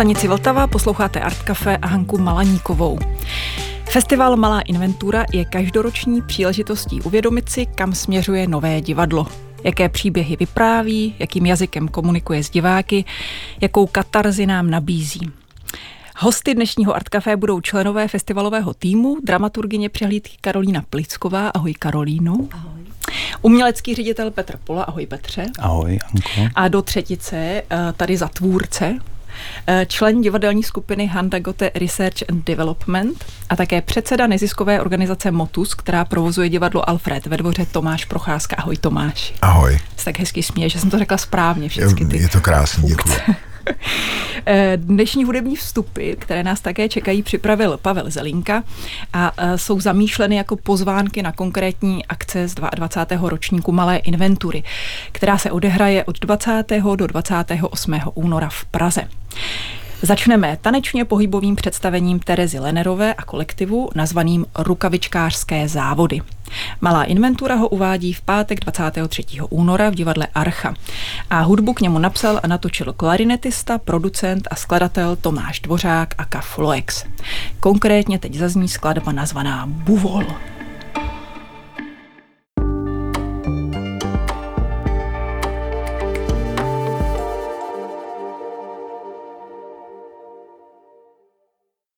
Stanici Vltava posloucháte Art Café a Hanku Malaníkovou. Festival Malá inventura je každoroční příležitostí uvědomit si, kam směřuje nové divadlo. Jaké příběhy vypráví, jakým jazykem komunikuje s diváky, jakou katarzi nám nabízí. Hosty dnešního Art Café budou členové festivalového týmu, dramaturgině přehlídky Karolína Plicková. Ahoj Karolíno. Ahoj. Umělecký ředitel Petr Pola. Ahoj Petře. Ahoj Anko. A do třetice eh, tady za tvůrce člen divadelní skupiny Handa Gote Research and Development a také předseda neziskové organizace Motus, která provozuje divadlo Alfred ve dvoře Tomáš Procházka. Ahoj Tomáš. Ahoj. Jsi tak hezky směje, že jsem to řekla správně všechny ty Je to krásný, děkuji. Eh, dnešní hudební vstupy, které nás také čekají, připravil Pavel Zelinka a eh, jsou zamýšleny jako pozvánky na konkrétní akce z 22. ročníku Malé inventury, která se odehraje od 20. do 28. února v Praze. Začneme tanečně pohybovým představením Terezy Lenerové a kolektivu nazvaným Rukavičkářské závody. Malá inventura ho uvádí v pátek 23. února v divadle Archa. A hudbu k němu napsal a natočil klarinetista, producent a skladatel Tomáš Dvořák a Kafloex. Konkrétně teď zazní skladba nazvaná Buvol.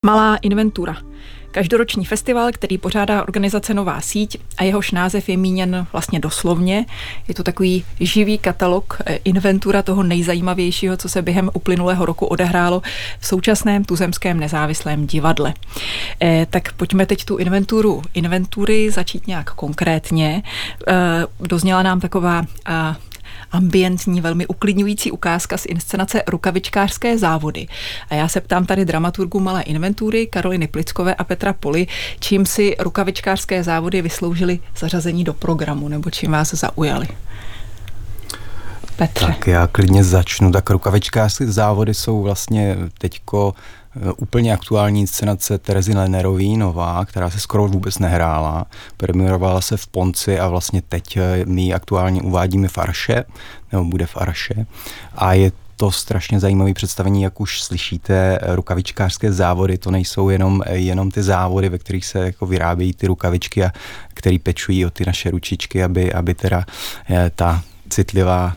Malá inventura. Každoroční festival, který pořádá organizace Nová síť a jehož název je míněn vlastně doslovně. Je to takový živý katalog, eh, inventura toho nejzajímavějšího, co se během uplynulého roku odehrálo v současném tuzemském nezávislém divadle. Eh, tak pojďme teď tu inventuru, inventury začít nějak konkrétně. Eh, dozněla nám taková ambientní, velmi uklidňující ukázka z inscenace Rukavičkářské závody. A já se ptám tady dramaturgu Malé inventury Karoliny Plickové a Petra Poli, čím si Rukavičkářské závody vysloužily zařazení do programu, nebo čím vás zaujali? Petře. Tak já klidně začnu. Tak rukavičkářské závody jsou vlastně teďko úplně aktuální inscenace Terezy Lenerový, nová, která se skoro vůbec nehrála. Premiérovala se v Ponci a vlastně teď eh, my aktuálně uvádíme v Arše, nebo bude v Arše. A je to strašně zajímavé představení, jak už slyšíte, rukavičkářské závody, to nejsou jenom, jenom ty závody, ve kterých se jako vyrábějí ty rukavičky a který pečují o ty naše ručičky, aby, aby teda eh, ta citlivá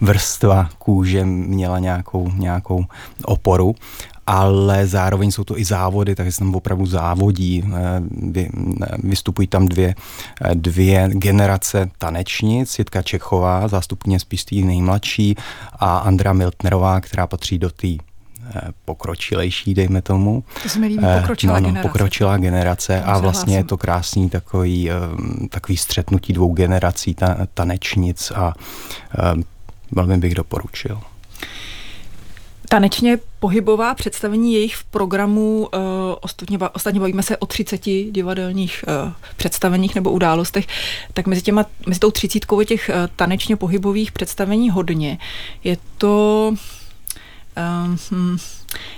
vrstva kůže měla nějakou, nějakou oporu, ale zároveň jsou to i závody, takže se tam opravdu závodí. Eh, eh, vystupují tam dvě, eh, dvě generace tanečnic, Jitka Čechová, zástupně spíš tý nejmladší, a Andra Miltnerová, která patří do té pokročilejší, dejme tomu. To se mi líbí, pokročilá no, no, generace. Pokročilá generace a vlastně je to krásný takový, takový střetnutí dvou generací ta, tanečnic a velmi bych doporučil tanečně pohybová představení jejich v programu, uh, ostatně, ostatně bavíme se o 30 divadelních uh, představeních nebo událostech, tak mezi, těma, mezi tou třicítkou těch uh, tanečně pohybových představení hodně. Je to... Um,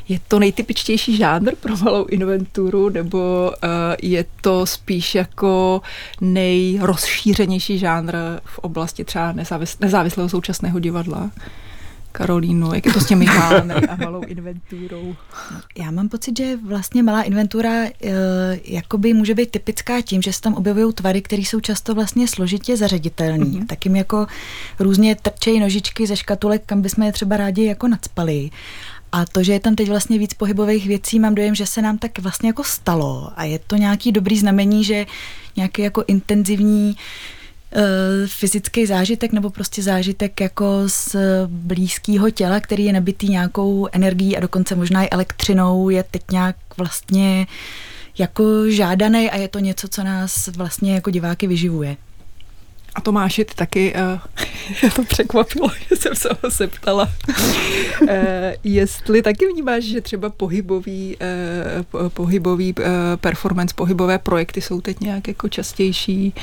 je to nejtypičtější žánr pro malou inventuru, nebo uh, je to spíš jako nejrozšířenější žánr v oblasti třeba nezávis- nezávislého současného divadla? Karolínu, jak je to s těmi žánry a malou inventurou? Já mám pocit, že vlastně malá inventura e, jakoby může být typická tím, že se tam objevují tvary, které jsou často vlastně složitě zaředitelné. Mm-hmm. Tak jim jako různě trčejí nožičky ze škatulek, kam bychom je třeba rádi jako nadspali. A to, že je tam teď vlastně víc pohybových věcí, mám dojem, že se nám tak vlastně jako stalo. A je to nějaký dobrý znamení, že nějaký jako intenzivní uh, fyzický zážitek nebo prostě zážitek jako z blízkého těla, který je nabitý nějakou energií a dokonce možná i elektřinou, je teď nějak vlastně jako žádaný a je to něco, co nás vlastně jako diváky vyživuje. A Tomáši, ty taky, uh, to překvapilo, že jsem se ho zeptala, uh, jestli taky vnímáš, že třeba pohybový, uh, pohybový uh, performance, pohybové projekty jsou teď nějak jako častější.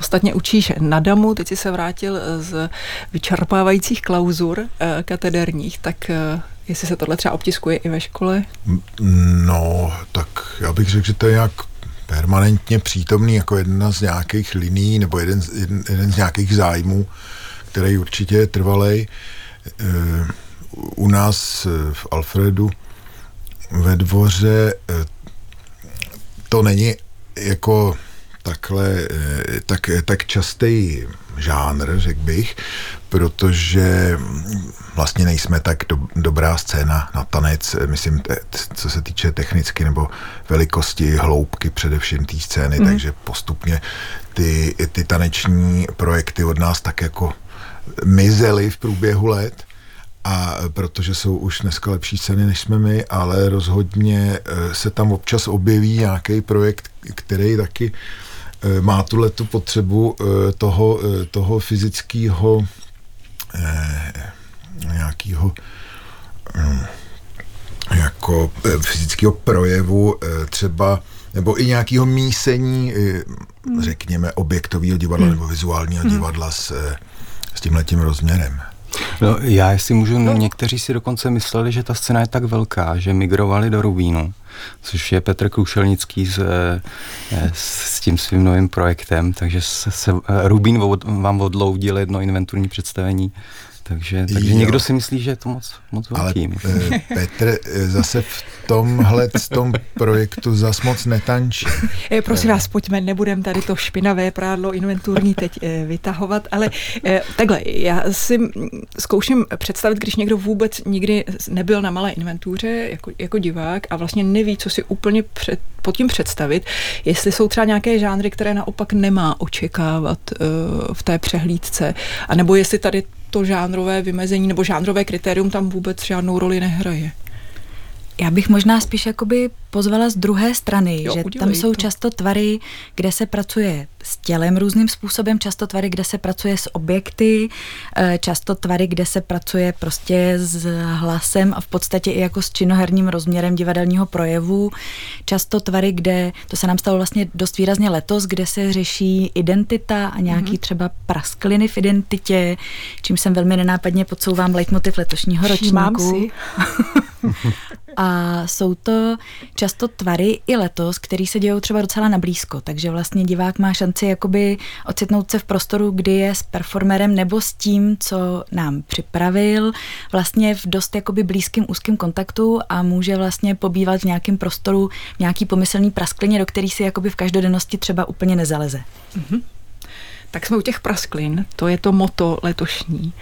Ostatně učíš na damu, teď jsi se vrátil z vyčerpávajících klauzur uh, katederních, tak uh, jestli se tohle třeba obtiskuje i ve škole? No, tak já bych řekl, že to je nějak permanentně přítomný jako jedna z nějakých liní nebo jeden, jeden, jeden z nějakých zájmů, který určitě je trvalej. E, u nás v Alfredu ve dvoře to není jako takhle, tak, tak častý žánr, řekl bych, protože vlastně nejsme tak do, dobrá scéna na tanec, myslím, te, co se týče technicky nebo velikosti, hloubky především té scény, mm. takže postupně ty, ty taneční projekty od nás tak jako mizely v průběhu let a protože jsou už dneska lepší ceny, než jsme my, ale rozhodně eh, se tam občas objeví nějaký projekt, který taky má tuhle tu potřebu eh, toho, toho fyzického nějakého jako fyzického projevu třeba nebo i nějakého mísení, řekněme, objektového divadla hmm. nebo vizuálního hmm. divadla s, s tímhletím rozměrem. No, já si můžu, no. někteří si dokonce mysleli, že ta scéna je tak velká, že migrovali do Rubínu, což je Petr Krušelnický s, eh, s tím svým novým projektem, takže se, se Rubín vám odloudil jedno inventurní představení takže, takže někdo si myslí, že je to moc, moc velký. Ale e, Petr eh, zase v tomhle v tom projektu zas moc netančí. E, prosím vás, pojďme, nebudem tady to špinavé prádlo inventurní teď e, vytahovat, ale e, takhle, já si zkouším představit, když někdo vůbec nikdy nebyl na malé inventuře jako, jako divák a vlastně neví, co si úplně před, pod tím představit, jestli jsou třeba nějaké žánry, které naopak nemá očekávat uh, v té přehlídce, anebo jestli tady to žánrové vymezení nebo žánrové kritérium tam vůbec žádnou roli nehraje. Já bych možná spíš jakoby pozvala z druhé strany, jo, že tam jsou to. často tvary, kde se pracuje s tělem různým způsobem, často tvary, kde se pracuje s objekty, eh, často tvary, kde se pracuje prostě s hlasem a v podstatě i jako s činoherním rozměrem divadelního projevu. Často tvary, kde, to se nám stalo vlastně dost výrazně letos, kde se řeší identita a nějaký mm-hmm. třeba praskliny v identitě, čím jsem velmi nenápadně podsouvám leitmotiv letošního ročníku. Mám si. a jsou to často tvary i letos, který se dějou třeba docela na blízko, takže vlastně divák má šanci jakoby ocitnout se v prostoru, kdy je s performerem nebo s tím, co nám připravil, vlastně v dost jakoby blízkým úzkým kontaktu a může vlastně pobývat v nějakém prostoru, v nějaký pomyslný prasklině, do který si jakoby v každodennosti třeba úplně nezaleze. Mm-hmm tak jsme u těch prasklin, to je to moto letošní.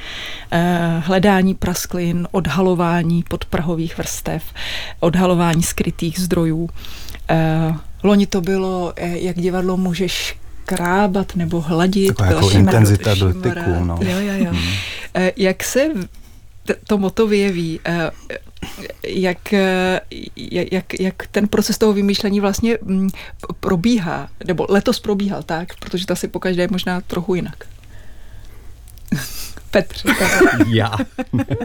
Eh, hledání prasklin, odhalování podprahových vrstev, odhalování skrytých zdrojů. Eh, loni to bylo, eh, jak divadlo můžeš krábat nebo hladit. Taková jako intenzita dotyku. No. Jo, jo, jo. Hmm. Jak se to moto vyjeví? jak, jak, jak ten proces toho vymýšlení vlastně mm, probíhá, nebo letos probíhal tak, protože to asi pokaždé je možná trochu jinak. Petr. Já.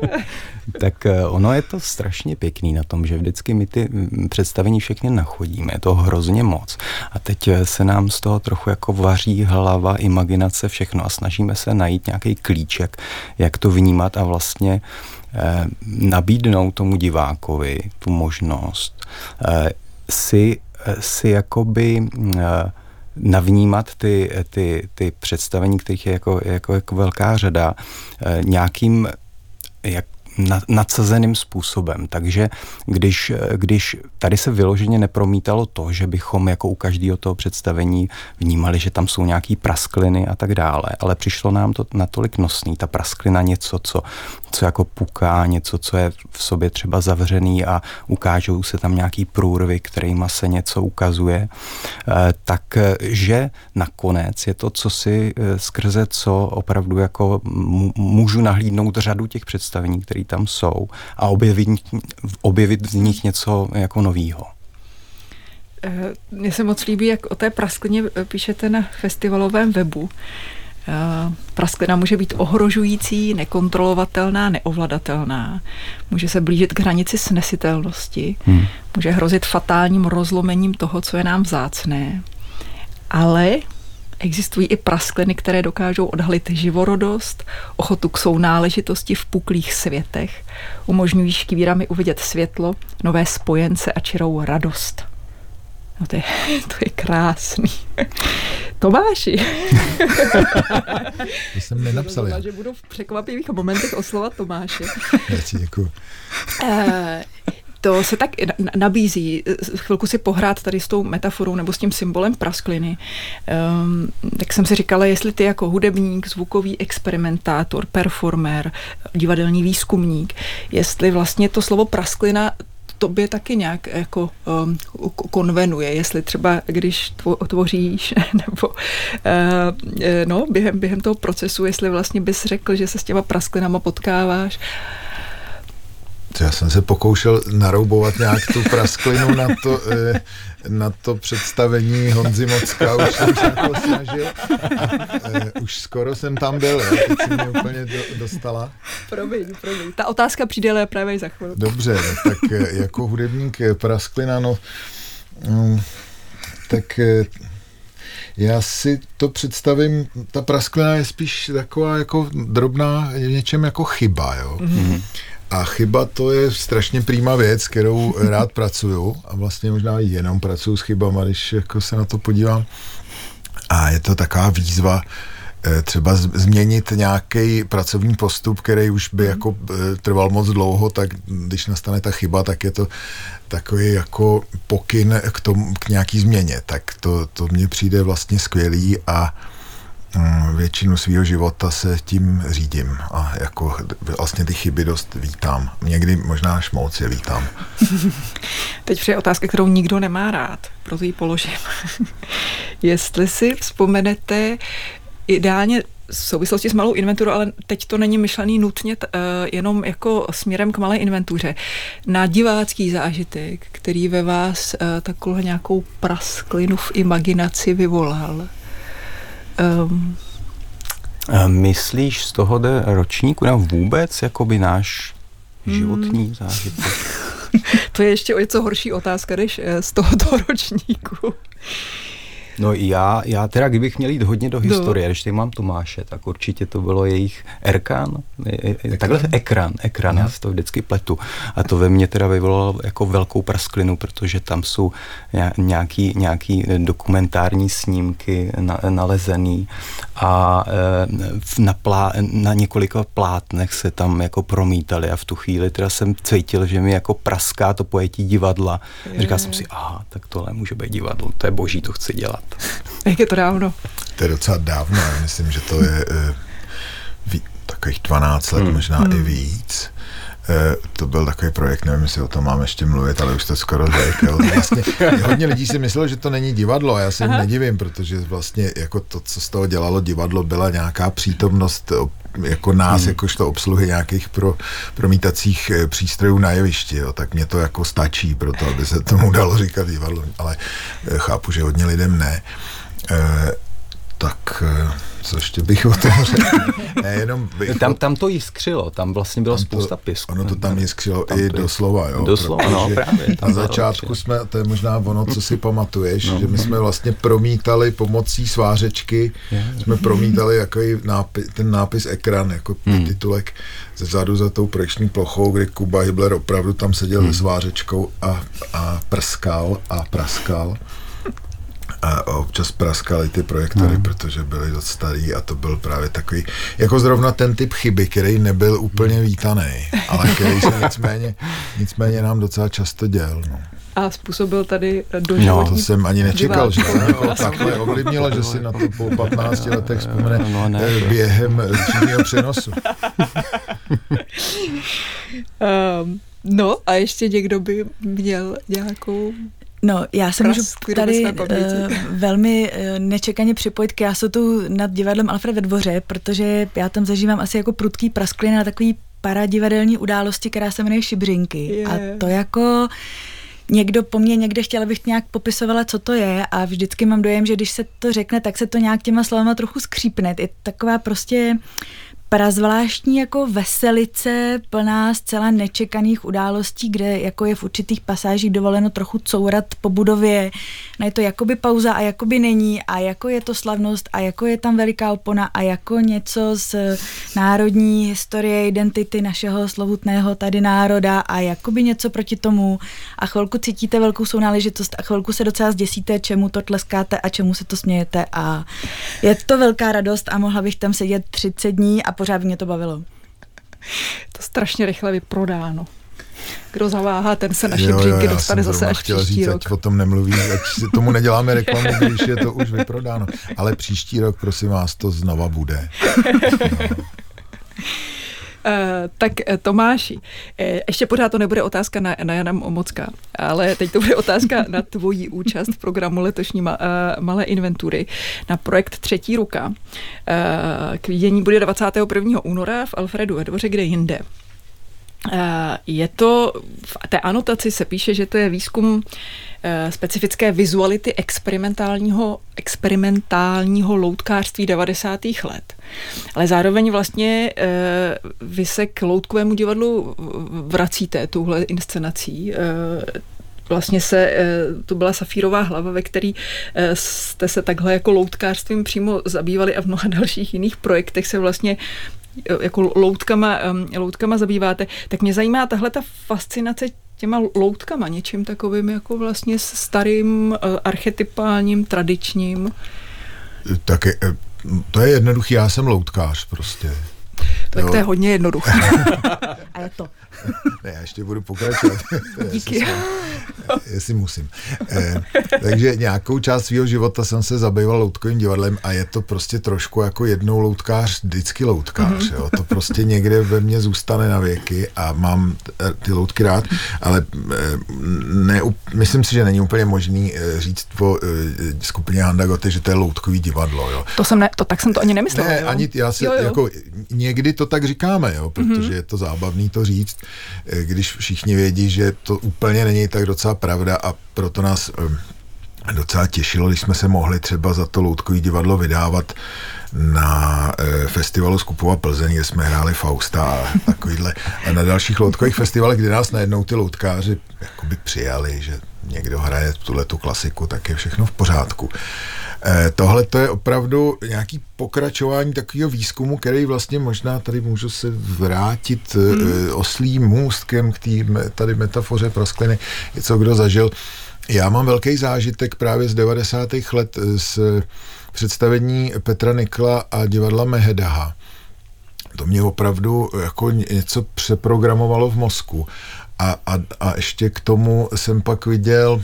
tak eh, ono je to strašně pěkný na tom, že vždycky my ty mm, představení všechny nachodíme. Je to hrozně moc. A teď eh, se nám z toho trochu jako vaří hlava, imaginace, všechno a snažíme se najít nějaký klíček, jak to vnímat a vlastně Eh, nabídnout tomu divákovi tu možnost eh, si, eh, si jakoby navnímat ty, ty, ty představení, kterých je jako, jako, jako velká řada, nějakým jak, nadsazeným způsobem. Takže když, když tady se vyloženě nepromítalo to, že bychom jako u každého toho představení vnímali, že tam jsou nějaký praskliny a tak dále, ale přišlo nám to natolik nosný, ta prasklina něco, co, co jako puká, něco, co je v sobě třeba zavřený a ukážou se tam nějaký průrvy, kterýma se něco ukazuje, eh, tak že nakonec je to, co si eh, skrze co opravdu jako můžu nahlídnout řadu těch představení, které tam jsou a objevit, objevit v nich něco jako novýho. Eh, mně se moc líbí, jak o té prasklině píšete na festivalovém webu. Eh, prasklina může být ohrožující, nekontrolovatelná, neovladatelná. Může se blížit k hranici snesitelnosti. Hmm. Může hrozit fatálním rozlomením toho, co je nám vzácné. Ale existují i praskliny, které dokážou odhalit živorodost, ochotu k sounáležitosti v puklých světech, umožňují škvírami uvidět světlo, nové spojence a čirou radost. No to je, to je krásný. Tomáši. to jsem nenapsal já. že budu v překvapivých momentech oslovat Tomáše. Já ti děkuji. Eh, to se tak nabízí chvilku si pohrát tady s tou metaforou nebo s tím symbolem praskliny. Um, tak jsem si říkala, jestli ty jako hudebník, zvukový experimentátor, performer, divadelní výzkumník, jestli vlastně to slovo prasklina tobě taky nějak jako um, konvenuje, jestli třeba když tvoříš nebo uh, no, během, během toho procesu, jestli vlastně bys řekl, že se s těma prasklinama potkáváš já jsem se pokoušel naroubovat nějak tu prasklinu na to, eh, na to představení Honzy Mocka, už jsem se jako snažil. Eh, už skoro jsem tam byl, jo, teď si mě úplně do, dostala. Promiň, promiň. Ta otázka přijde ale právě za chvíli. Dobře, no, tak eh, jako hudebník prasklina, no, no tak já si to představím, ta prasklina je spíš taková jako drobná, je něčem jako chyba, jo. Mm-hmm. A chyba to je strašně přímá věc, kterou rád pracuju a vlastně možná jenom pracuju s chybama, když jako se na to podívám. A je to taková výzva, eh, třeba změnit nějaký pracovní postup, který už by jako eh, trval moc dlouho, tak když nastane ta chyba, tak je to takový jako pokyn k, tomu, k nějaký změně. Tak to, to mně přijde vlastně skvělý a většinu svého života se tím řídím a jako vlastně ty chyby dost vítám. Někdy možná až moc je vítám. Teď přijde otázka, kterou nikdo nemá rád, proto ji položím. Jestli si vzpomenete ideálně v souvislosti s malou inventurou, ale teď to není myšlený nutně t, uh, jenom jako směrem k malé inventuře. Na divácký zážitek, který ve vás uh, takovou nějakou prasklinu v imaginaci vyvolal. Um, Myslíš z tohohle ročníku na vůbec jakoby náš životní hmm. zážitek? to je ještě o něco horší otázka než eh, z tohoto ročníku. No já, já teda, kdybych měl jít hodně do no. historie, no. když tady mám Tomáše, tak určitě to bylo jejich Erkan, ekran. takhle ekran, ekran, já to vždycky pletu. A to ve mně teda vyvolalo jako velkou prasklinu, protože tam jsou nějaký, nějaký dokumentární snímky na, nalezený a e, na, plá, na několika plátnech se tam jako promítali a v tu chvíli teda jsem cítil, že mi jako praská to pojetí divadla. Říkal jsem si, aha, tak tohle může být divadlo, to je boží, to chci dělat. Jak je to dávno? To je docela dávno, já myslím, že to je ví, takových 12 let, hmm. možná hmm. i víc. Uh, to byl takový projekt, nevím, jestli o tom mám ještě mluvit, ale už to skoro řekl. Vlastně, hodně lidí si myslelo, že to není divadlo a já se jim nedivím, protože vlastně jako to, co z toho dělalo divadlo, byla nějaká přítomnost jako nás, hmm. jakožto obsluhy nějakých pro, promítacích eh, přístrojů na jevišti, jo, tak mě to jako stačí pro to, aby se tomu dalo říkat divadlo, ale eh, chápu, že hodně lidem ne. E, tak co ještě bych o tom řekl? ne, jenom bych tam, tam to jiskřilo, tam vlastně bylo tam spousta pisků. Ono to tam jiskřilo tam i to doslova, jo. Doslova, no, právě. Na začátku jsme, to je možná ono, co si pamatuješ, no. že my jsme vlastně promítali pomocí svářečky, je. jsme promítali jako nápis, ten nápis ekran, jako hmm. titulek ze zadu za tou projekční plochou, kde Kuba Hibler opravdu tam seděl hmm. se svářečkou a, a prskal a praskal a občas praskali ty projektory, hmm. protože byly dost starý a to byl právě takový, jako zrovna ten typ chyby, který nebyl úplně vítaný, ale který se nicméně, nicméně nám docela často děl. No. A způsobil tady do No, to jsem ani nečekal, že to jako takhle ovlivnilo, že si na to po 15 letech vzpomene no, ne, eh, během přímého přenosu. um, no a ještě někdo by měl nějakou No, já se můžu tady uh, velmi uh, nečekaně připojit k jásotu nad divadlem Alfred ve dvoře, protože já tam zažívám asi jako prudký prasklin na takový paradivadelní události, která se jmenuje Šibřinky. Yeah. A to jako někdo po mně někde chtěl, abych nějak popisovala, co to je a vždycky mám dojem, že když se to řekne, tak se to nějak těma slovama trochu skřípne. Je taková prostě prazvláštní jako veselice plná zcela nečekaných událostí, kde jako je v určitých pasážích dovoleno trochu courat po budově. No je to jakoby pauza a jakoby není a jako je to slavnost a jako je tam veliká opona a jako něco z národní historie, identity našeho slovutného tady národa a jakoby něco proti tomu a chvilku cítíte velkou sounáležitost a chvilku se docela zděsíte, čemu to tleskáte a čemu se to smějete a je to velká radost a mohla bych tam sedět 30 dní a pořád mě to bavilo. To strašně rychle vyprodáno. Kdo zaváhá, ten se naše dřínky dostane zase až příští říct, rok. Ať o tom nemluví, ať si tomu neděláme reklamu, když je to už vyprodáno. Ale příští rok, prosím vás, to znova bude. No. Uh, tak eh, Tomáši, uh, ještě pořád to nebude otázka na, na Jana Omocka, ale teď to bude otázka na tvoji účast v programu letošní ma, Malé inventury na projekt Třetí ruka. K vidění bude 21. února v Alfredu ve dvoře, kde jinde. Eh, je to, v té anotaci se píše, že to je výzkum eh, specifické vizuality experimentálního, experimentálního loutkářství 90. let. Ale zároveň vlastně eh, vy se k loutkovému divadlu vracíte touhle inscenací vlastně se, to byla safírová hlava, ve který jste se takhle jako loutkářstvím přímo zabývali a v mnoha dalších jiných projektech se vlastně jako loutkama, loutkama zabýváte, tak mě zajímá tahle ta fascinace těma loutkama, něčím takovým jako vlastně starým, eh, archetypálním, tradičním. Tak je, eh, to je jednoduchý, já jsem loutkář prostě. Tak jo. to je hodně jednoduché. A je to. Ne, já ještě budu pokračovat. Díky. Jestli, jestli musím. Eh, takže nějakou část svého života jsem se zabýval loutkovým divadlem a je to prostě trošku jako jednou loutkář, vždycky loutkář. Mm-hmm. Jo. To prostě někde ve mně zůstane na věky a mám ty loutky rád, ale eh, ne, myslím si, že není úplně možný eh, říct po skupině Handagoty, že to je loutkový divadlo. Jo. To jsem ne, to tak jsem to ani nemyslel. Ne, jo. ani já si, jo, jo. jako někdy to tak říkáme, jo, protože mm-hmm. je to zábavný to říct, když všichni vědí, že to úplně není tak docela pravda a proto nás eh, docela těšilo, když jsme se mohli třeba za to loutkový divadlo vydávat na e, festivalu Skupova Plzeň, kde jsme hráli Fausta a takovýhle. A na dalších loutkových festivalech, kde nás najednou ty loutkáři jakoby přijali, že někdo hraje tuhle tu klasiku, tak je všechno v pořádku. Eh, tohle to je opravdu nějaký pokračování takového výzkumu, který vlastně možná tady můžu se vrátit hmm. oslým můstkem k té tady metafoře praskliny, co kdo zažil. Já mám velký zážitek právě z 90. let z představení Petra Nikla a divadla Mehedaha. To mě opravdu jako něco přeprogramovalo v mozku. A, a, a ještě k tomu jsem pak viděl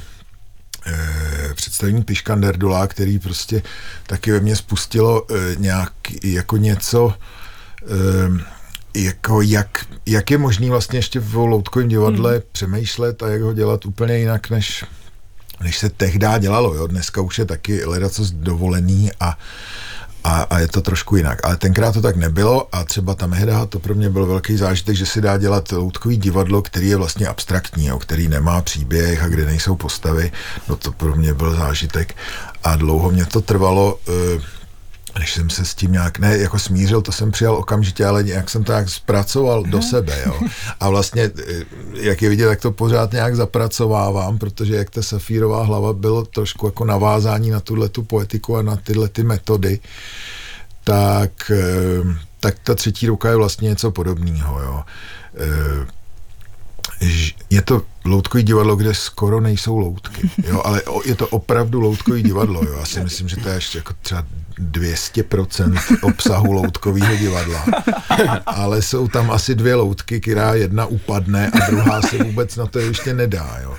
Eh, představení Piškanderdula, který prostě taky ve mně spustilo eh, nějak jako něco eh, jako jak, jak je možný vlastně ještě v loutkovém divadle hmm. přemýšlet a jak ho dělat úplně jinak, než, než se tehdy dělalo. Jo? Dneska už je taky co dovolený a a, a je to trošku jinak. Ale tenkrát to tak nebylo a třeba ta Mehda, to pro mě byl velký zážitek, že si dá dělat loutkový divadlo, který je vlastně abstraktní, jo, který nemá příběh a kde nejsou postavy. No to pro mě byl zážitek. A dlouho mě to trvalo, eh, než jsem se s tím nějak, ne jako smířil, to jsem přijal okamžitě, ale nějak jsem to nějak zpracoval do sebe, jo. A vlastně, eh, jak je vidět, tak to pořád nějak zapracovávám, protože jak ta safírová hlava bylo trošku jako navázání na tuhle tu poetiku a na tyhle ty metody, tak, eh, tak ta třetí ruka je vlastně něco podobného, jo eh, je to loutkový divadlo, kde skoro nejsou loutky, jo, ale je to opravdu loutkový divadlo, jo. Já si myslím, že to je ještě jako třeba 200% obsahu loutkového divadla. Ale jsou tam asi dvě loutky, která jedna upadne a druhá se vůbec na to ještě nedá, jo.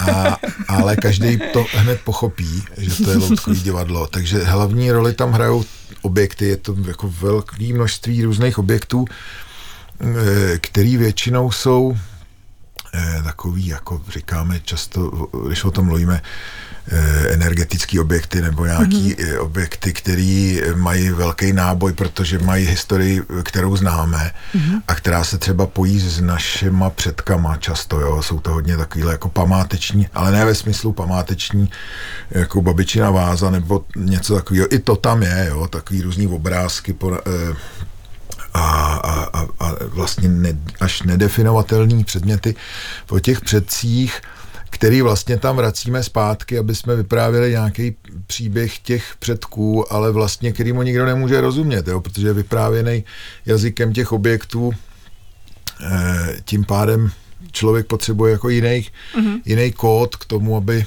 A, ale každý to hned pochopí, že to je loutkový divadlo. Takže hlavní roli tam hrajou objekty, je to jako velké množství různých objektů, eh, který většinou jsou Eh, takový, jako říkáme často, když o tom mluvíme, energetické objekty nebo nějaký mm-hmm. objekty, které mají velký náboj, protože mají historii, kterou známe mm-hmm. a která se třeba pojí s našima předkama často, jo. Jsou to hodně takovýhle jako památeční, ale ne ve smyslu památeční, jako babičina váza nebo něco takového. I to tam je, jo, takový různý obrázky, po, eh, a, a, a vlastně ne, až nedefinovatelný předměty po těch předcích, který vlastně tam vracíme zpátky, aby jsme vyprávěli nějaký příběh těch předků, ale vlastně kterýmu nikdo nemůže rozumět, jo, protože je vyprávěný jazykem těch objektů, e, tím pádem člověk potřebuje jako jiný, mm-hmm. jiný kód k tomu, aby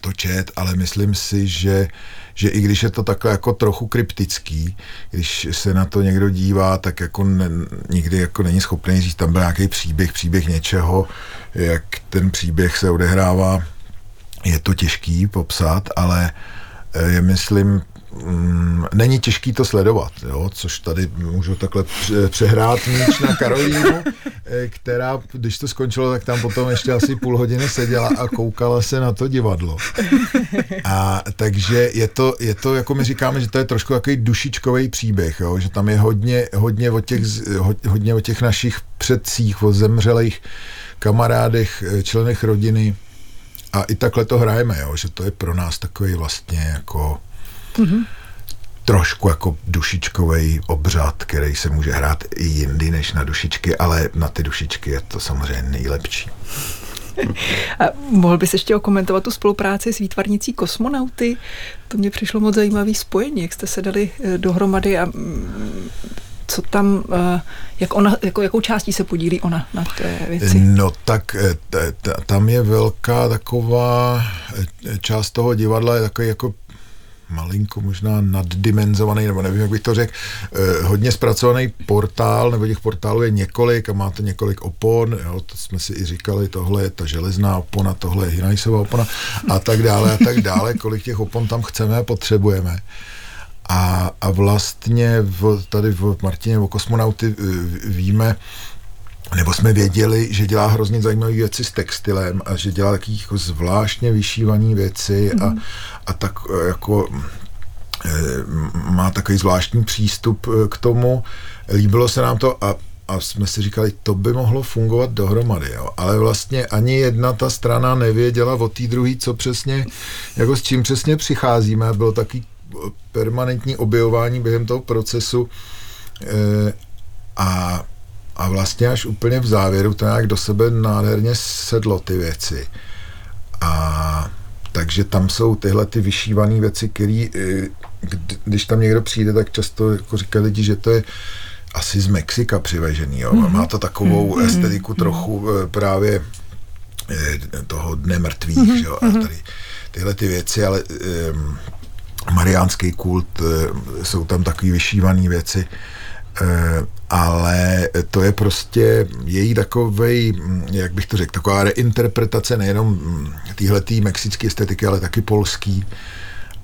to čet, ale myslím si, že že i když je to takhle jako trochu kryptický, když se na to někdo dívá, tak jako ne, nikdy jako není schopný říct, tam byl nějaký příběh, příběh něčeho, jak ten příběh se odehrává, je to těžký popsat, ale eh, je myslím mm, není těžký to sledovat, jo? což tady můžu takhle přehrát míč na Karolínu, eh, která, když to skončilo, tak tam potom ještě asi půl hodiny seděla a koukala se na to divadlo. A takže je to, je to jako my říkáme, že to je trošku takový dušičkový příběh, jo? že tam je hodně, hodně, o těch, hodně o těch našich předcích, o zemřelých kamarádech, eh, členech rodiny, a i takhle to hrajeme, jo, že to je pro nás takový vlastně jako mm-hmm. trošku jako dušičkový obřad, který se může hrát i jindy než na dušičky, ale na ty dušičky je to samozřejmě nejlepší. A mohl bys ještě okomentovat tu spolupráci s výtvarnicí kosmonauty? To mě přišlo moc zajímavý spojení, jak jste se dali eh, dohromady a mm, co tam, eh, jak ona, jako, jakou částí se podílí ona na té věci? No tak eh, t, t, tam je velká taková část toho divadla, je takový jako malinko možná naddimenzovaný, nebo nevím, jak bych to řekl, eh, hodně zpracovaný portál, nebo těch portálů je několik a má to několik opon, jo, to jsme si i říkali, tohle je ta železná opona, tohle je Hinajsová opona a tak dále a tak dále, kolik těch opon tam chceme a potřebujeme. A, a vlastně v, tady v Martině o kosmonauty eh, víme, nebo jsme věděli, že dělá hrozně zajímavé věci s textilem a že dělá taky jako zvláštně vyšívané věci a, mm. a tak eh, jako eh, má takový zvláštní přístup eh, k tomu. Líbilo se nám to a a jsme si říkali, to by mohlo fungovat dohromady, jo. ale vlastně ani jedna ta strana nevěděla o té druhé, co přesně, jako s čím přesně přicházíme, bylo taky permanentní objevování během toho procesu e, a a vlastně až úplně v závěru to nějak do sebe nádherně sedlo ty věci. A takže tam jsou tyhle ty vyšívané věci, které, eh, když tam někdo přijde, tak často jako říkají lidi, že to je asi z Mexika přivežený. Jo. Mm-hmm. Má to takovou mm-hmm. estetiku mhm. trochu mm-hmm. právě eh, toho dne mrtvých. Mm-hmm. Jo. A mhm. tady tyhle ty věci, ale um, mariánský kult, jsou tam takové vyšívané věci. Uh, ale to je prostě její takovej, jak bych to řekl, taková reinterpretace nejenom téhletý mexické estetiky, ale taky polský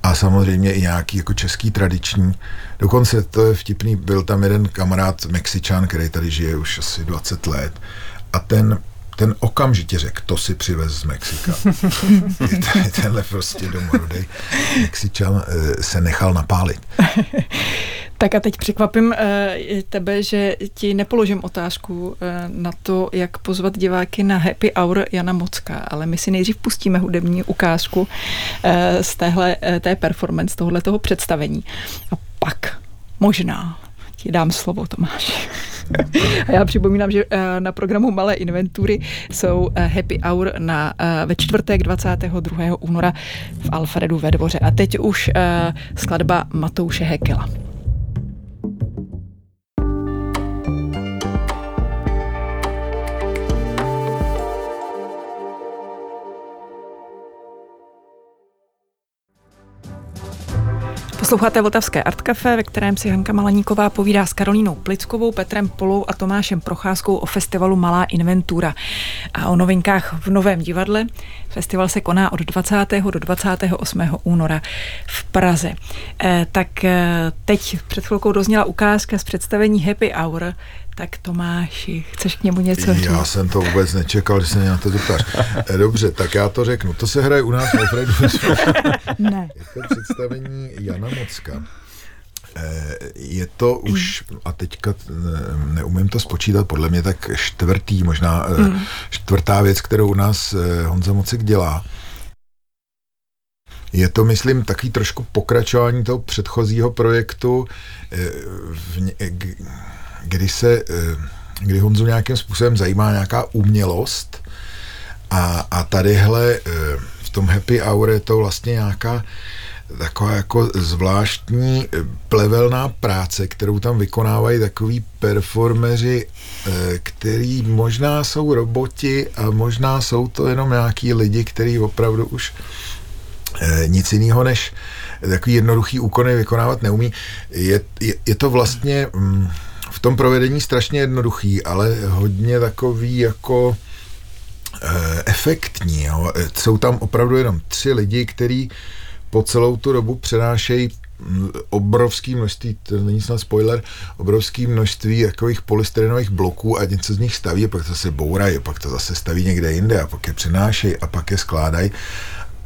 a samozřejmě i nějaký jako český tradiční. Dokonce to je vtipný, byl tam jeden kamarád Mexičan, který tady žije už asi 20 let a ten ten okamžitě řekl, to si přivez z Mexika. Tenhle prostě domorodej Mexičan eh, se nechal napálit. Tak a teď překvapím uh, tebe, že ti nepoložím otázku uh, na to, jak pozvat diváky na Happy Hour Jana Mocka, ale my si nejdřív pustíme hudební ukázku uh, z téhle, té performance, tohle toho představení. A pak možná ti dám slovo, Tomáš. A já připomínám, že na programu Malé inventury jsou Happy Hour na, ve čtvrtek 22. února v Alfredu ve dvoře. A teď už skladba Matouše Hekela. Posloucháte Vltavské Art Café, ve kterém si Hanka Malaníková povídá s Karolínou Plickovou, Petrem Polou a Tomášem Procházkou o festivalu Malá inventura a o novinkách v Novém divadle. Festival se koná od 20. do 28. února v Praze. E, tak e, teď před chvilkou dozněla ukázka z představení Happy Hour, tak Tomáši, chceš k němu něco říct? Já jsem to vůbec nečekal, že se mě na to zeptáš. Eh, dobře, tak já to řeknu. To se hraje u nás Alfredu. ne. Je to představení Jana Mocka. Eh, je to už, a teďka eh, neumím to spočítat, podle mě tak čtvrtý, možná mm. čtvrtá věc, kterou u nás Honza Mocek dělá. Je to, myslím, taky trošku pokračování toho předchozího projektu. V, kdy se, kdy Honzu nějakým způsobem zajímá nějaká umělost a, a tadyhle v tom happy hour je to vlastně nějaká taková jako zvláštní plevelná práce, kterou tam vykonávají takový performeři, který možná jsou roboti a možná jsou to jenom nějaký lidi, kteří opravdu už nic jiného než takový jednoduchý úkony vykonávat neumí. Je, je, je to vlastně mm, tom provedení strašně jednoduchý, ale hodně takový jako e, efektní. Jo. Jsou tam opravdu jenom tři lidi, kteří po celou tu dobu přenášejí mm, obrovský množství, to není snad spoiler, obrovský množství takových polystyrenových bloků a něco z nich staví a pak to zase bourají, pak to zase staví někde jinde a pak je přenášejí a pak je skládají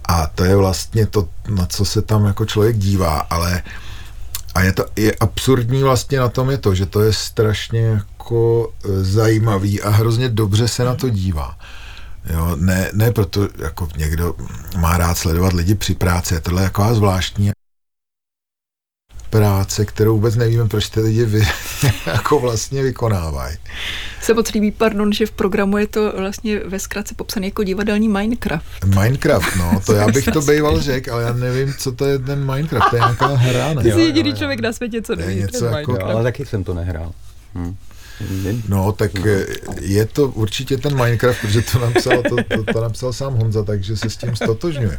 a to je vlastně to, na co se tam jako člověk dívá, ale a je to je absurdní vlastně na tom je to, že to je strašně jako e, zajímavý a hrozně dobře se na to dívá. Jo, ne, ne proto, jako někdo má rád sledovat lidi při práci, je tohle jako zvláštní práce, kterou vůbec nevíme, proč ty lidi vy, jako vlastně vykonávají. Se moc líbí, pardon, že v programu je to vlastně ve zkratce popsaný jako divadelní Minecraft. Minecraft, no, to já bych to býval řekl, ale já nevím, co to je ten Minecraft, to je nějaká hra, ne? Ty jsi jediný člověk na světě, co neví, něco jako, Ale taky jsem to nehrál. Hm. No, tak no. je to určitě ten Minecraft, protože to napsal, to, to, to napsal sám Honza, takže se s tím stotožňuje.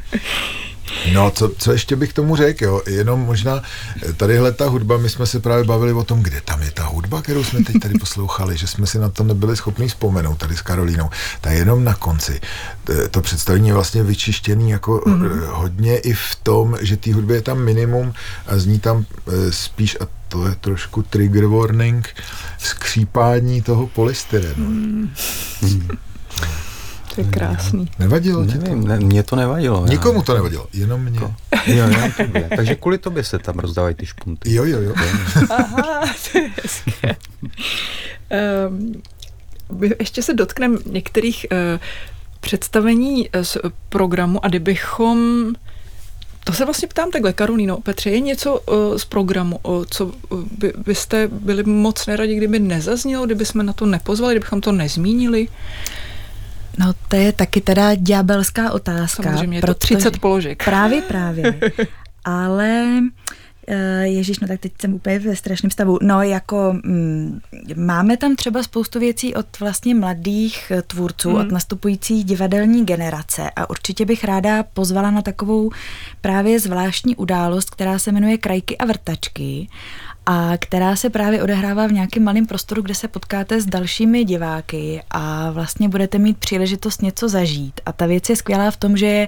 No, co, co ještě bych tomu řekl, jo? jenom možná eh, tadyhle ta hudba, my jsme se právě bavili o tom, kde tam je ta hudba, kterou jsme teď tady poslouchali, že jsme si na to nebyli schopni vzpomenout tady s Karolínou. Ta jenom na konci. Eh, to představení je vlastně vyčištěný jako mm-hmm. hodně i v tom, že té hudby je tam minimum a zní tam spíš, a to je trošku trigger warning, skřípání toho polystyrenu. Mm. Mm. To je krásný. Nevadilo ti to? Ne, mně to nevadilo. Nikomu to nevadilo, jenom mě. Ko? Jo, jo, Takže kvůli tobě se tam rozdávají ty špunty. Jo, jo, jo. Aha, to je hezké. Um, ještě se dotkneme některých uh, představení eh, z programu a kdybychom to se vlastně ptám takhle, Karolíno, Petře, je něco uh, z programu, uh, co by, byste byli moc neradi, kdyby nezaznělo, kdyby jsme na to nepozvali, kdybychom to nezmínili? No to je taky teda ďábelská otázka. Samozřejmě, je to 30 položek. Právě, právě. Ale eh, Ježíš, no tak teď jsem úplně ve strašném stavu. No jako mm, máme tam třeba spoustu věcí od vlastně mladých eh, tvůrců, mm. od nastupující divadelní generace a určitě bych ráda pozvala na takovou právě zvláštní událost, která se jmenuje Krajky a vrtačky a která se právě odehrává v nějakém malém prostoru, kde se potkáte s dalšími diváky a vlastně budete mít příležitost něco zažít. A ta věc je skvělá v tom, že je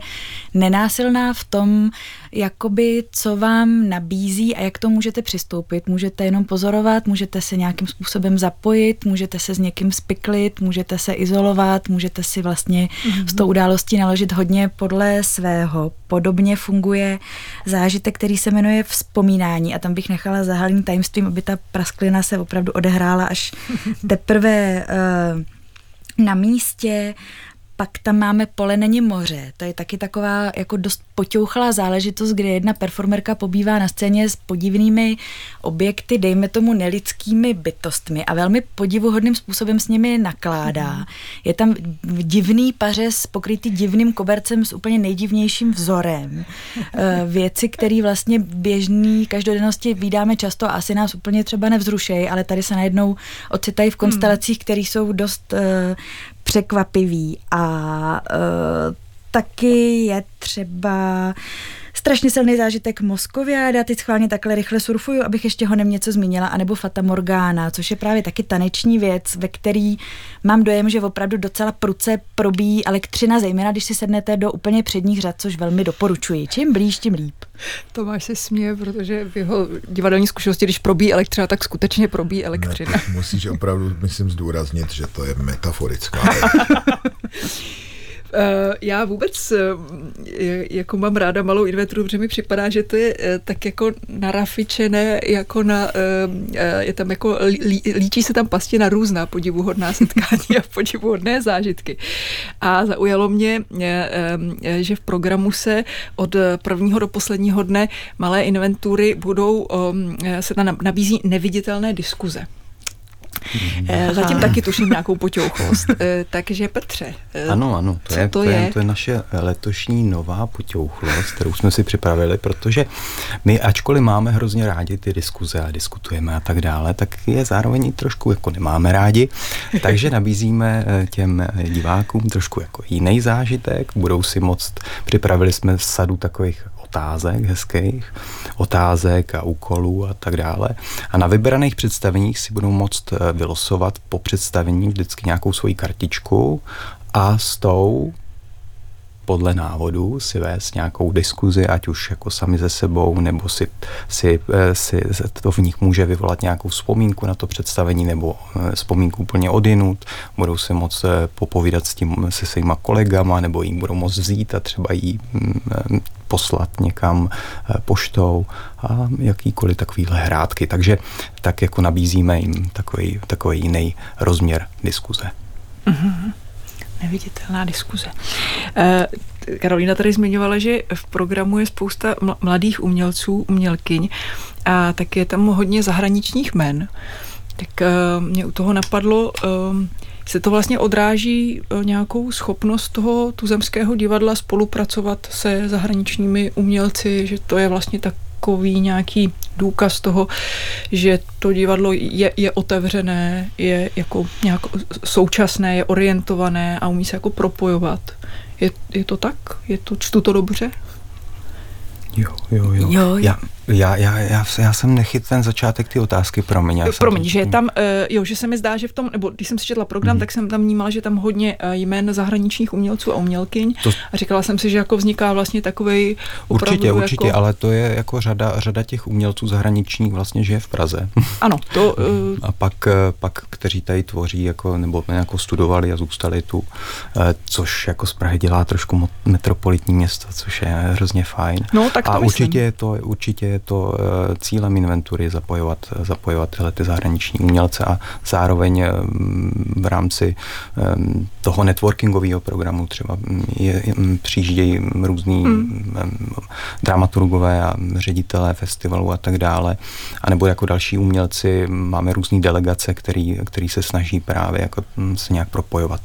nenásilná v tom, jakoby co vám nabízí a jak to můžete přistoupit. Můžete jenom pozorovat, můžete se nějakým způsobem zapojit, můžete se s někým spiklit, můžete se izolovat, můžete si vlastně mm-hmm. s tou událostí naložit hodně podle svého. Podobně funguje zážitek, který se jmenuje Vzpomínání. A tam bych nechala zahalným tajemstvím, aby ta prasklina se opravdu odehrála až teprve uh, na místě pak tam máme Pole není moře. To je taky taková jako dost potěuchlá záležitost, kde jedna performerka pobývá na scéně s podivnými objekty, dejme tomu nelidskými bytostmi a velmi podivuhodným způsobem s nimi nakládá. Mm. Je tam divný pařez pokrytý divným kobercem s úplně nejdivnějším vzorem. Eh, věci, které vlastně běžný každodennosti vydáme často a asi nás úplně třeba nevzrušejí, ale tady se najednou ocitají v konstelacích, které jsou dost uh, překvapivý a uh, taky je třeba strašně silný zážitek Moskovia, já teď schválně takhle rychle surfuju, abych ještě ho nem něco zmínila, anebo Fata Morgana, což je právě taky taneční věc, ve který mám dojem, že opravdu docela pruce probíjí elektřina, zejména když si sednete do úplně předních řad, což velmi doporučuji. Čím blíž, tím líp. Tomáš se směje, protože v jeho divadelní zkušenosti, když probíjí elektřina, tak skutečně probíjí elektřina. Ne, musíš opravdu, myslím, zdůraznit, že to je metaforická. Eh, já vůbec eh, jako mám ráda malou inventuru, protože mi připadá, že to je eh, tak jako narafičené, jako na, je tam jako, líčí se tam pastě na různá podivuhodná setkání a podivuhodné zážitky. A zaujalo mě, že v programu se od prvního do posledního dne malé inventury budou, se tam nabízí neviditelné diskuze. Eh, zatím taky tuším nějakou potěuchlost. Eh, takže Petře. Ano, ano, to, je, to, je? to je naše letošní nová potěuchlost, kterou jsme si připravili, protože my, ačkoliv máme hrozně rádi ty diskuze a diskutujeme a tak dále, tak je zároveň trošku jako nemáme rádi, takže nabízíme těm divákům trošku jako jiný zážitek, budou si moct, připravili jsme sadu takových otázek hezkých, otázek a úkolů a tak dále. A na vybraných představeních si budou moct eh, vylosovat po představení vždycky nějakou svoji kartičku a s tou podle návodu si vést nějakou diskuzi, ať už jako sami ze sebou, nebo si, si, eh, si to v nich může vyvolat nějakou vzpomínku na to představení, nebo eh, vzpomínku úplně odinut. Budou se moc popovídat s tím se svýma kolegama, nebo jim budou moc vzít a třeba jí mm, poslat někam eh, poštou a jakýkoliv takovýhle hrátky. Takže tak jako nabízíme jim takový, takový jiný rozměr diskuze. Mm-hmm. Neviditelná diskuze. Eh, Karolina tady zmiňovala, že v programu je spousta mladých umělců, umělkyň a tak je tam hodně zahraničních men. Tak eh, mě u toho napadlo, se to vlastně odráží nějakou schopnost toho tuzemského divadla spolupracovat se zahraničními umělci, že to je vlastně takový nějaký důkaz toho, že to divadlo je, je otevřené, je jako nějak současné, je orientované a umí se jako propojovat. Je, je to tak? Je to, čtu to dobře? Jo, jo, jo. jo já, já, já, já, já jsem nechyt ten začátek ty otázky, promiň. Já promiň, že je tam, uh, jo, že se mi zdá, že v tom, nebo když jsem si četla program, mm. tak jsem tam vnímala, že tam hodně uh, jmén zahraničních umělců a umělkyň to... a říkala jsem si, že jako vzniká vlastně takový Určitě, určitě, jako... ale to je jako řada, řada těch umělců zahraničních vlastně žije v Praze. Ano, to... Uh... A pak, pak, kteří tady tvoří, jako, nebo jako studovali a zůstali tu, což jako z Prahy dělá trošku metropolitní město, což je hrozně fajn. No, tak to a myslím. určitě je to, určitě je to eh, cílem inventury zapojovat, zapojovat tyhle ty zahraniční umělce a zároveň eh, v rámci eh, toho networkingového programu třeba mm, je, mm, přijíždějí různí mm. dramaturgové a ředitelé festivalů a tak dále. A nebo jako další umělci máme různé delegace, který, který se snaží právě jako se nějak propojovat.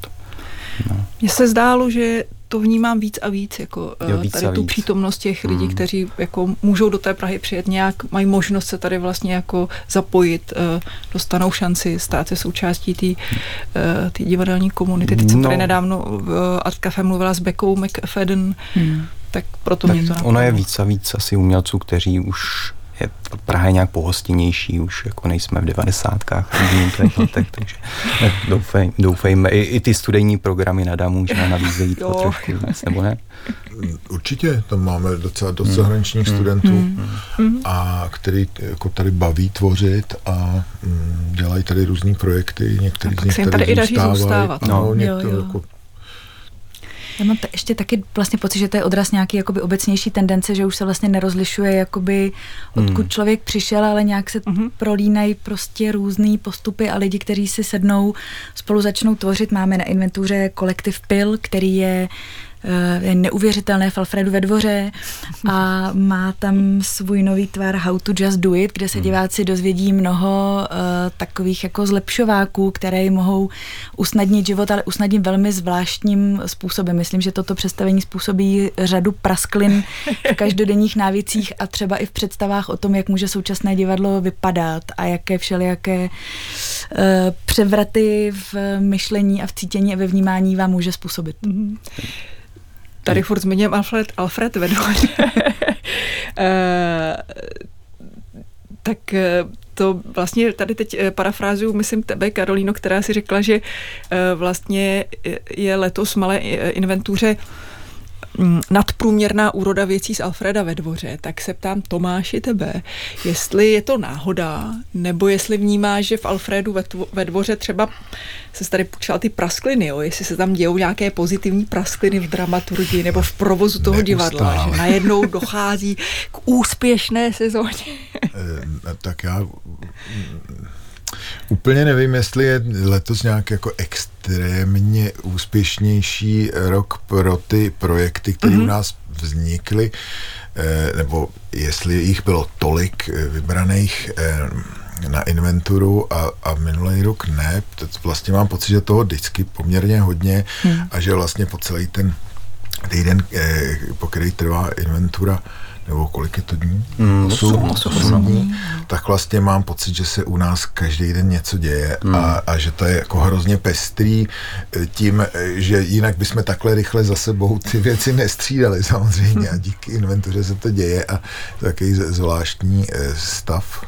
No. Mně se zdálo, že to vnímám víc a víc, jako jo, víc tady tu víc. přítomnost těch lidí, mm. kteří jako můžou do té Prahy přijet nějak, mají možnost se tady vlastně jako zapojit, dostanou šanci stát se součástí té divadelní komunity. Teď jsem no. tady nedávno v Art Cafe mluvila s Bekou McFadden, mm. tak proto tak mě to napadlo. Ono je víc a víc asi umělců, kteří už je Praha je nějak pohostinnější, už jako nejsme v devadesátkách, letech, takže doufej, doufejme, i, i ty studijní programy na DAMu možná nabízejí to trošku víc, nebo ne? Určitě, tam máme docela dost hmm. zahraničních hmm. studentů, hmm. hmm. a který jako tady baví tvořit a mm, dělají tady různé projekty, některý z nich tady, tady i daří zůstávat. No, no některý, jo, jo. Jako, já mám t- ještě taky vlastně pocit, že to je odraz nějaký jakoby obecnější tendence, že už se vlastně nerozlišuje, jakoby odkud hmm. člověk přišel, ale nějak se hmm. prolínají prostě různé postupy a lidi, kteří si sednou, spolu začnou tvořit. Máme na inventuře kolektiv PIL, který je je neuvěřitelné v Alfredu ve dvoře a má tam svůj nový tvar How to Just Do It, kde se hmm. diváci dozvědí mnoho uh, takových jako zlepšováků, které jim mohou usnadnit život, ale usnadnit velmi zvláštním způsobem. Myslím, že toto představení způsobí řadu prasklin v každodenních návěcích a třeba i v představách o tom, jak může současné divadlo vypadat a jaké všelijaké uh, převraty v myšlení a v cítění a ve vnímání vám může způsobit. Mm-hmm. Tady furt zmiňujem Alfred, Alfred Vedor. Eh, tak eh, to vlastně tady teď eh, parafrázuju, myslím tebe, Karolíno, která si řekla, že vlastně je letos malé inventuře nadprůměrná úroda věcí z Alfreda ve dvoře, tak se ptám Tomáši tebe, jestli je to náhoda, nebo jestli vnímáš, že v Alfredu ve, tvo, ve dvoře třeba se tady počal ty praskliny, jo? jestli se tam dějou nějaké pozitivní praskliny v dramaturgii nebo v provozu toho Neustále. divadla, že najednou dochází k úspěšné sezóně. Eh, tak já Úplně nevím, jestli je letos nějak jako extrémně úspěšnější rok pro ty projekty, které mm-hmm. u mhm. nás vznikly, eh, nebo jestli jich bylo tolik eh, vybraných. Eh, na inventuru a, a minulý rok ne. Vlastně mám pocit, že toho vždycky poměrně hodně hmm. a že vlastně po celý ten týden, po který trvá inventura, nebo kolik je to dní? Mm, 8, 8, 8 dní. Tak vlastně mám pocit, že se u nás každý den něco děje mm. a, a že to je jako hrozně pestrý eh, tím, eh, že jinak bychom takhle rychle za sebou ty věci nestřídali samozřejmě a díky inventuře se to děje a takový zvláštní stav.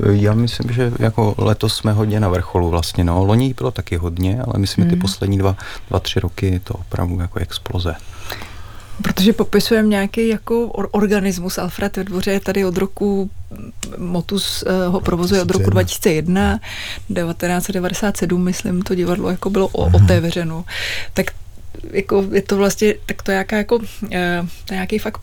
Já myslím, že jako letos jsme hodně na vrcholu vlastně, no. Loni bylo taky hodně, ale myslím, že ty hmm. poslední dva, dva, tři roky je to opravdu jako exploze. Protože popisujeme nějaký jako organismus. Alfred ve dvoře je tady od roku, Motus eh, ho provozuje od roku 2001, 1997, myslím, to divadlo jako bylo mm-hmm. otevřeno. Tak jako je to vlastně, tak to je jaká jako, eh, to nějaký fakt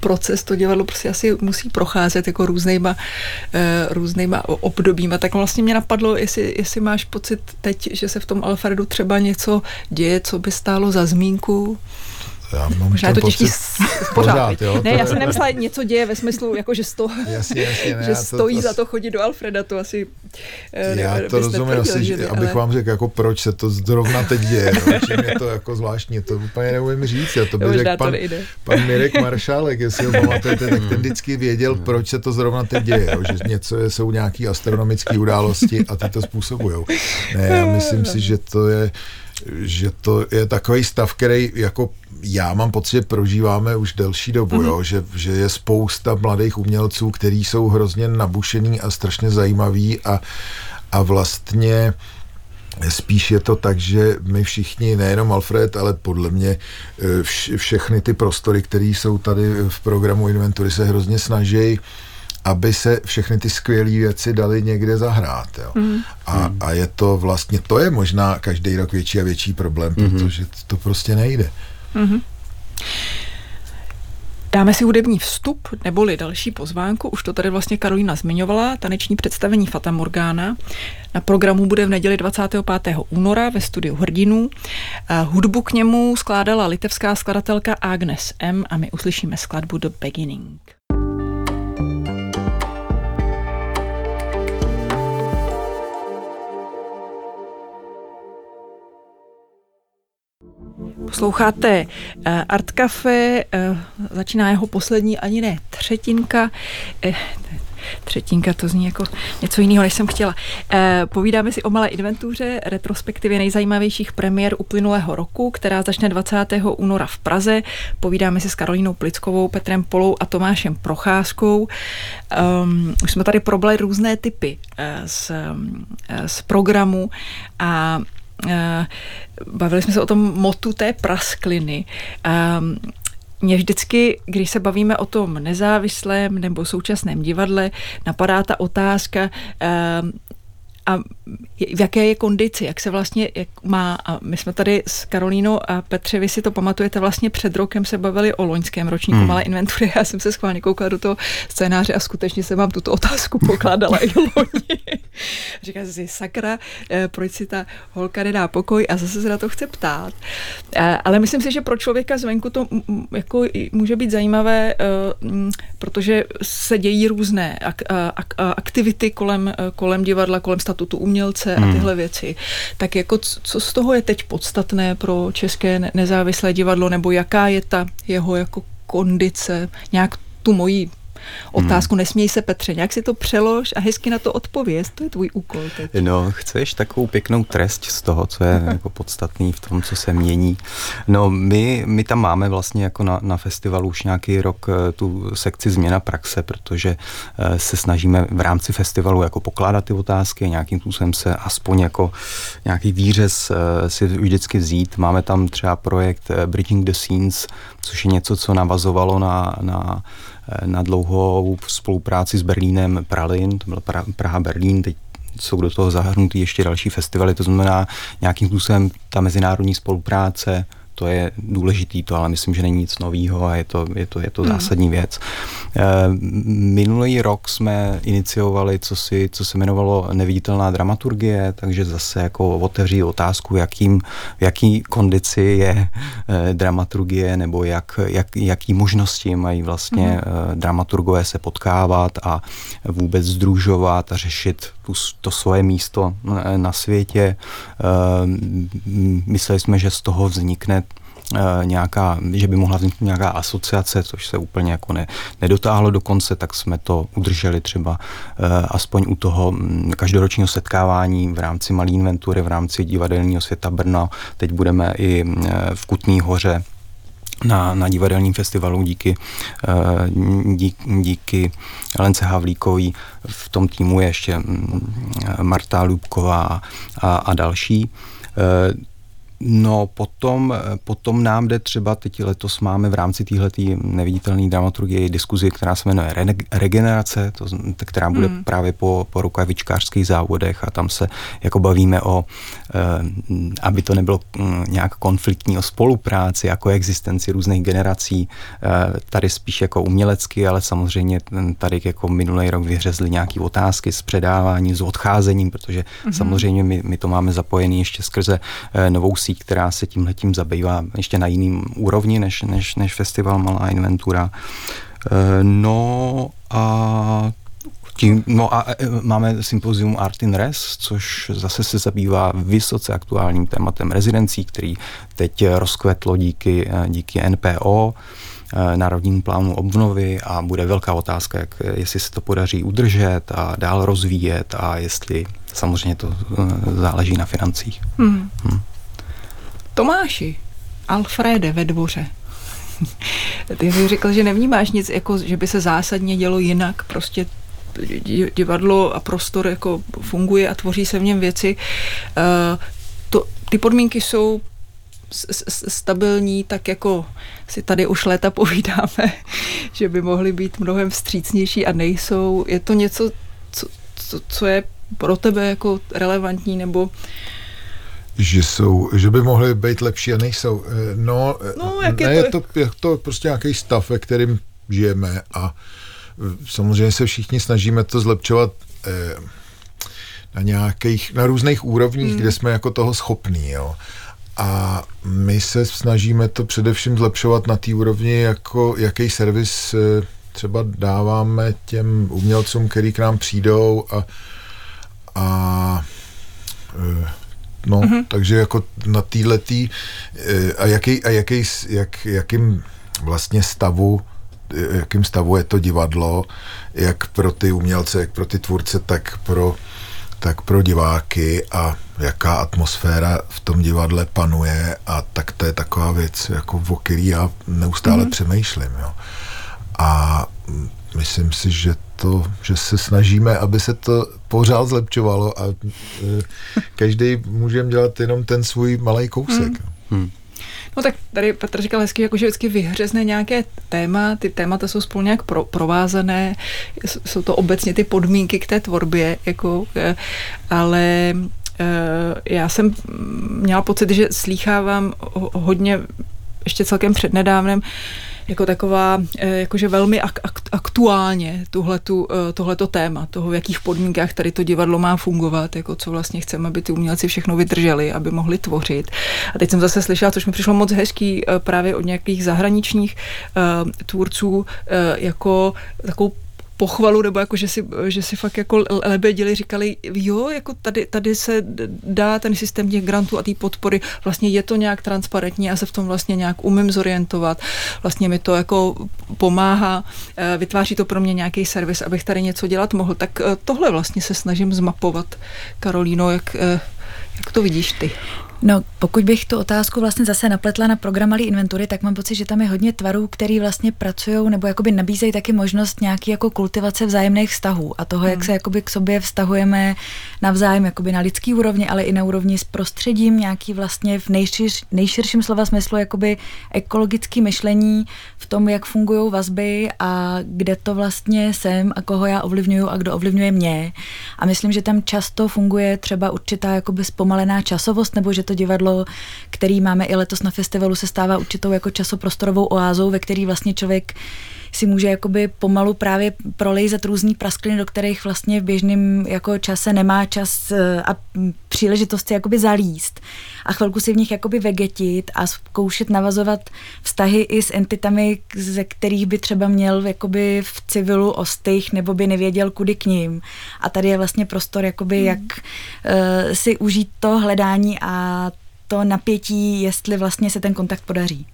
proces to divadlo prostě asi musí procházet jako různýma, uh, různýma obdobíma. Tak vlastně mě napadlo, jestli, jestli máš pocit teď, že se v tom Alfredu třeba něco děje, co by stálo za zmínku. Já mám Možná je to těžký pořád. pořád jo? Ne, já jsem nemyslela, něco děje ve smyslu, jako že, sto, jasně, jasně, ne, že to, stojí to, za to chodit do Alfreda, to asi eh, Já to rozumím, asi, že, abych ale... vám řekl, jako proč se to zrovna teď děje, no, čím je to jako zvláštní, to úplně neumím říct, já to by řekl pan, pan Mirek Maršálek, jestli ho pamatujete, tak ten vždycky věděl, proč se to zrovna teď děje, jo, že něco je, jsou nějaké astronomické události a ty to způsobují. Ne, já myslím si, že to je že to je takový stav, který jako já mám pocit, že prožíváme už delší dobu, mm-hmm. jo, že, že je spousta mladých umělců, kteří jsou hrozně nabušený a strašně zajímaví a, a vlastně Spíš je to tak, že my všichni, nejenom Alfred, ale podle mě eh, vš, všechny ty prostory, které jsou tady v programu Inventury, se hrozně snaží aby se všechny ty skvělé věci dali někde zahrát. Jo. Mm. A, a je to vlastně, to je možná každý rok větší a větší problém, mm. protože to prostě nejde. Mm-hmm. Dáme si hudební vstup, neboli další pozvánku. Už to tady vlastně Karolina zmiňovala, taneční představení Fata Morgana. Na programu bude v neděli 25. února ve studiu Hrdinů. Hudbu k němu skládala litevská skladatelka Agnes M. a my uslyšíme skladbu The Beginning. Posloucháte eh, Art Cafe, eh, začíná jeho poslední ani ne třetinka, eh, Třetinka to zní jako něco jiného, než jsem chtěla. povídáme si o malé inventuře, retrospektivě nejzajímavějších premiér uplynulého roku, která začne 20. února v Praze. Povídáme si s Karolínou Plickovou, Petrem Polou a Tomášem Procházkou. Um, už jsme tady probali různé typy z, z programu a bavili jsme se o tom motu té praskliny. Ehm, mě vždycky, když se bavíme o tom nezávislém nebo současném divadle, napadá ta otázka, ehm, a v jaké je kondici, jak se vlastně jak má. A my jsme tady s Karolínou a Petře, vy si to pamatujete, vlastně před rokem se bavili o loňském ročníku hmm. malé inventury. Já jsem se schválně koukala do toho scénáře a skutečně jsem vám tuto otázku pokládala i loni. Říká si, sakra, eh, proč si ta holka nedá pokoj a zase se na to chce ptát. Eh, ale myslím si, že pro člověka zvenku to jako může být zajímavé, eh, protože se dějí různé aktivity kolem, kolem divadla, kolem statutu umělce hmm. a tyhle věci. Tak jako co z toho je teď podstatné pro české nezávislé divadlo, nebo jaká je ta jeho jako kondice, nějak tu moji otázku, hmm. nesměj se Petře, nějak si to přelož a hezky na to odpověz, to je tvůj úkol teď. No, chceš takovou pěknou trest z toho, co je jako podstatný v tom, co se mění. No, my, my tam máme vlastně jako na, na festivalu už nějaký rok eh, tu sekci změna praxe, protože eh, se snažíme v rámci festivalu jako pokládat ty otázky, nějakým způsobem se aspoň jako nějaký výřez eh, si vždycky vzít. Máme tam třeba projekt Bridging the Scenes, což je něco, co navazovalo na, na na dlouhou spolupráci s Berlínem Pralin, to byl Praha-Berlín, teď jsou do toho zahrnutý ještě další festivaly, to znamená nějakým způsobem ta mezinárodní spolupráce to je důležitý, to ale myslím, že není nic nového a je to, je to, je to hmm. zásadní věc. Eh, minulý rok jsme iniciovali, co, si, co se jmenovalo neviditelná dramaturgie, takže zase jako otevří otázku, jakým, v jaký kondici je eh, dramaturgie nebo jak, jak, jaký možnosti mají vlastně hmm. dramaturgové se potkávat a vůbec združovat a řešit tu, to svoje místo na světě. Mysleli jsme, že z toho vznikne nějaká, že by mohla vzniknout nějaká asociace, což se úplně jako ne, nedotáhlo do konce, tak jsme to udrželi třeba uh, aspoň u toho mm, každoročního setkávání v rámci Malé inventury, v rámci divadelního světa Brna. Teď budeme i uh, v Kutný hoře na, na divadelním festivalu díky, dík, díky Lence Havlíkový. V tom týmu je ještě mm, Marta Lubková a, a další. No potom, potom nám jde třeba, teď letos máme v rámci téhleté neviditelné dramaturgie diskuzi, která se jmenuje Regenerace, to, která bude hmm. právě po, po rukavičkářských závodech a tam se jako bavíme o, eh, aby to nebylo hm, nějak konfliktní, o spolupráci, jako existenci různých generací, eh, tady spíš jako umělecky, ale samozřejmě tady jako minulý rok vyhřezly nějaké otázky s předáváním, s odcházením, protože hmm. samozřejmě my, my to máme zapojený ještě skrze eh, novou síť, která se tím letím zabývá ještě na jiným úrovni než, než, než festival Malá inventura. Eh, no a tím, no a eh, máme sympozium Art in Res, což zase se zabývá vysoce aktuálním tématem rezidencí, který teď rozkvetlo díky, eh, díky NPO, Národnímu plánu obnovy a bude velká otázka, jak, jestli se to podaří udržet a dál rozvíjet a jestli samozřejmě to záleží na financích. Hmm. Hmm. Tomáši, Alfrede ve dvoře. Ty jsi řekl, že nevnímáš nic, jako, že by se zásadně dělo jinak, prostě divadlo a prostor jako funguje a tvoří se v něm věci. Uh, to, ty podmínky jsou stabilní, tak jako si tady už léta povídáme, že by mohly být mnohem vstřícnější a nejsou. Je to něco, co, co, co je pro tebe jako relevantní nebo uh, že jsou, že by mohly být lepší a nejsou. Eh, no, no jak ne, je, to? je to, je to prostě nějaký stav, ve kterým žijeme a eh, samozřejmě se všichni snažíme to zlepšovat eh, na nějakých, na různých úrovních, hmm. kde jsme jako toho schopní, jo. A my se snažíme to především zlepšovat na té úrovni, jako jaký servis třeba dáváme těm umělcům, který k nám přijdou a, a No, mm-hmm. takže jako na týhletý eh, a, jaký, a jaký, jak, jakým vlastně stavu eh, jakým stavu je to divadlo, jak pro ty umělce, jak pro ty tvůrce, tak pro, tak pro diváky a jaká atmosféra v tom divadle panuje a tak to je taková věc, jako o který já neustále mm-hmm. přemýšlím. Jo. A myslím si, že to, že se snažíme, aby se to pořád zlepšovalo a e, každý můžeme dělat jenom ten svůj malý kousek. Hmm. Hmm. No tak tady Petr říkal hezky, jako že vždycky vyhřezne nějaké téma, ty témata jsou spolu nějak pro, provázané, jsou to obecně ty podmínky k té tvorbě, jako, e, ale e, já jsem měla pocit, že slýchávám hodně ještě celkem přednedávnem, jako taková, eh, jakože velmi ak- ak- aktuálně tuhletu, eh, tohleto téma, toho, v jakých podmínkách tady to divadlo má fungovat, jako co vlastně chceme, aby ty umělci všechno vydrželi, aby mohli tvořit. A teď jsem zase slyšela, což mi přišlo moc hezký eh, právě od nějakých zahraničních tvůrců, jako takovou pochvalu, nebo jako, že si, že si fakt jako lebedili, říkali, jo, jako tady, tady se dá ten systém těch grantů a té podpory, vlastně je to nějak transparentní, já se v tom vlastně nějak umím zorientovat, vlastně mi to jako pomáhá, eh, vytváří to pro mě nějaký servis, abych tady něco dělat mohl, tak eh, tohle vlastně se snažím zmapovat. Karolíno, jak, eh, jak to vidíš ty? No, pokud bych tu otázku vlastně zase napletla na program Malý inventury, tak mám pocit, že tam je hodně tvarů, který vlastně pracují nebo jakoby nabízejí taky možnost nějaký jako kultivace vzájemných vztahů a toho, hmm. jak se jakoby k sobě vztahujeme navzájem jakoby na lidský úrovni, ale i na úrovni s prostředím, nějaký vlastně v nejšir, nejširším slova smyslu jakoby ekologický myšlení v tom, jak fungují vazby a kde to vlastně jsem a koho já ovlivňuju a kdo ovlivňuje mě. A myslím, že tam často funguje třeba určitá jakoby zpomalená časovost nebo že to divadlo, který máme i letos na festivalu, se stává určitou jako časoprostorovou oázou, ve který vlastně člověk si může jakoby pomalu právě prolejzat různý praskliny, do kterých vlastně v běžném jako čase nemá čas eh, a příležitost si jakoby zalíst a chvilku si v nich jakoby vegetit a zkoušet navazovat vztahy i s entitami, ze kterých by třeba měl jakoby v civilu ostych nebo by nevěděl kudy k ním. A tady je vlastně prostor jakoby hmm. jak uh, si užít to hledání a to napětí, jestli vlastně se ten kontakt podaří.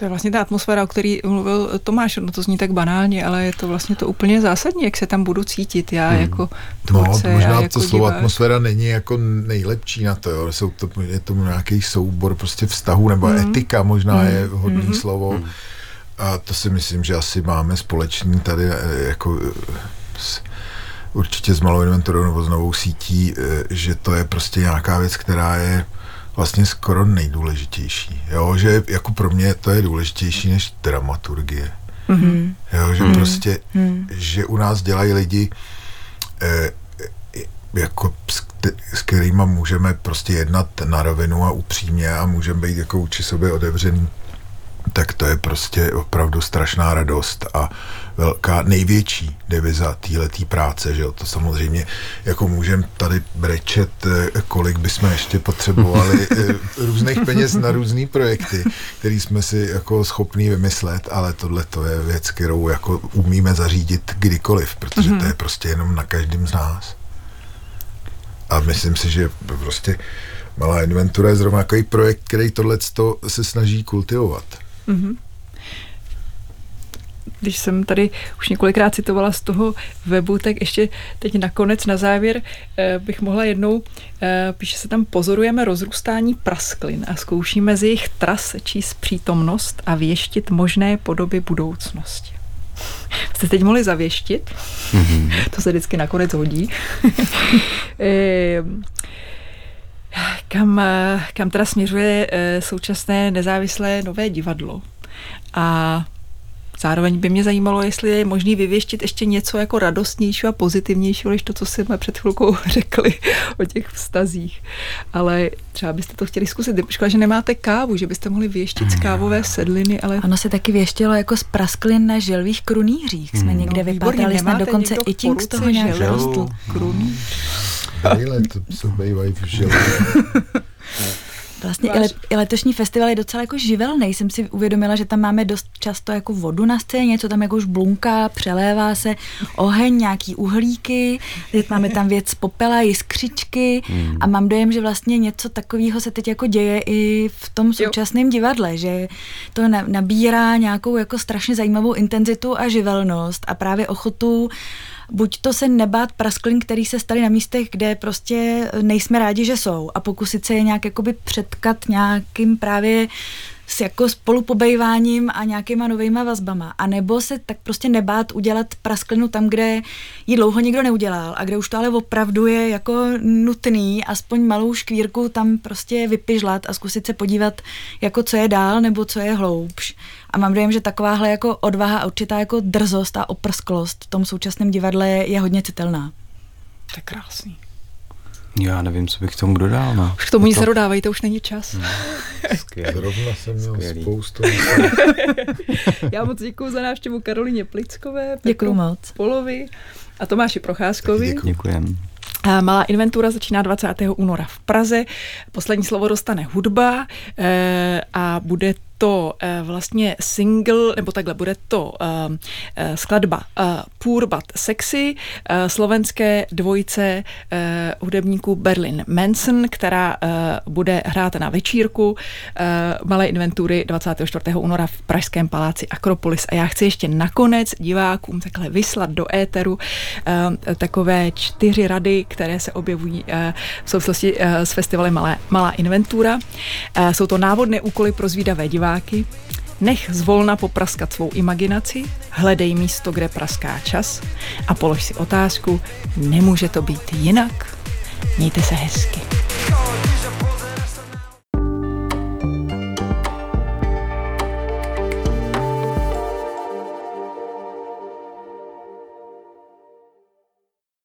To je vlastně ta atmosféra, o který mluvil Tomáš. No to zní tak banálně, ale je to vlastně to úplně zásadní, jak se tam budu cítit já hmm. jako no, tvůrce. No, možná já jako to slovo divák. atmosféra není jako nejlepší na to. Jo. Jsou to, je to nějaký soubor prostě vztahu, nebo hmm. etika možná hmm. je vhodný hmm. slovo. Hmm. A to si myslím, že asi máme společný tady eh, jako s, určitě s malou inventurou nebo s novou sítí, eh, že to je prostě nějaká věc, která je vlastně skoro nejdůležitější. Jo, že jako pro mě to je důležitější než dramaturgie. Mm-hmm. Jo, že mm-hmm. prostě, mm-hmm. že u nás dělají lidi eh, jako s, s kterými můžeme prostě jednat na rovinu a upřímně a můžeme být jako uči sobě otevřený tak to je prostě opravdu strašná radost a velká, největší deviza téhletý práce, že jo, to samozřejmě jako můžeme tady brečet, eh, kolik bychom ještě potřebovali eh, různých peněz na různé projekty, který jsme si jako schopní vymyslet, ale tohle to je věc, kterou jako umíme zařídit kdykoliv, protože to je prostě jenom na každém z nás. A myslím si, že prostě Malá inventura je zrovna takový projekt, který tohle se snaží kultivovat. Mm-hmm. Když jsem tady už několikrát citovala z toho webu, tak ještě teď nakonec na závěr eh, bych mohla jednou, eh, píše se tam, pozorujeme rozrůstání prasklin a zkoušíme z jejich tras číst přítomnost a věštit možné podoby budoucnosti. Jste teď mohli zavěštit, mm-hmm. to se vždycky nakonec hodí. eh, kam, eh, kam teda směřuje současné nezávislé nové divadlo. A zároveň by mě zajímalo, jestli je možný vyvěštit ještě něco jako radostnějšího a pozitivnějšího, než to, co jsme před chvilkou řekli o těch vztazích. Ale třeba byste to chtěli zkusit. Škoda, že nemáte kávu, že byste mohli věštit z kávové sedliny, ale... Ono se taky věštilo jako z prasklin na želvých krunýřích. Jsme hmm. někde no, vypadali, snad dokonce i tím z toho nějak rostl. Brýle, to jsou bývají v Vlastně i, let, i letošní festival je docela jako živelný. Jsem si uvědomila, že tam máme dost často jako vodu na scéně, co tam jako už blunká, přelévá se oheň, nějaký uhlíky, teď máme tam věc popela, jiskřičky hmm. a mám dojem, že vlastně něco takového se teď jako děje i v tom současném divadle, že to nabírá nějakou jako strašně zajímavou intenzitu a živelnost a právě ochotu buď to se nebát prasklin, který se staly na místech, kde prostě nejsme rádi, že jsou. A pokusit se je nějak jakoby předkat nějakým právě s jako spolupobejváním a nějakýma novýma vazbama. A nebo se tak prostě nebát udělat prasklinu tam, kde ji dlouho nikdo neudělal a kde už to ale opravdu je jako nutný, aspoň malou škvírku tam prostě vypižlat a zkusit se podívat, jako co je dál nebo co je hloubš. A mám dojem, že takováhle jako odvaha a určitá jako drzost a oprsklost v tom současném divadle je hodně citelná. To je krásný. Já nevím, co bych k tomu dodal. No. Už k tomu nic to... nedodávejte, už není čas. No. Zrovna jsem měl Skvělý. spoustu. Já moc děkuji za návštěvu Karolině Plickové, děkuji moc. Polovi a Tomáši Procházkovi. Děkujem. Malá inventura začíná 20. února v Praze. Poslední slovo dostane hudba eh, a bude to uh, vlastně single, nebo takhle, bude to uh, uh, skladba But Sexy slovenské dvojice hudebníků Berlin Manson, která bude hrát na večírku Malé inventury 24. února v Pražském paláci Akropolis. A já chci ještě nakonec divákům takhle vyslat do éteru takové čtyři rady, které se objevují v souvislosti s festivalem Malé, Malá inventura. Jsou to návodné úkoly pro zvídavé diváky, diváky, nech zvolna popraskat svou imaginaci, hledej místo, kde praská čas a polož si otázku, nemůže to být jinak? Mějte se hezky.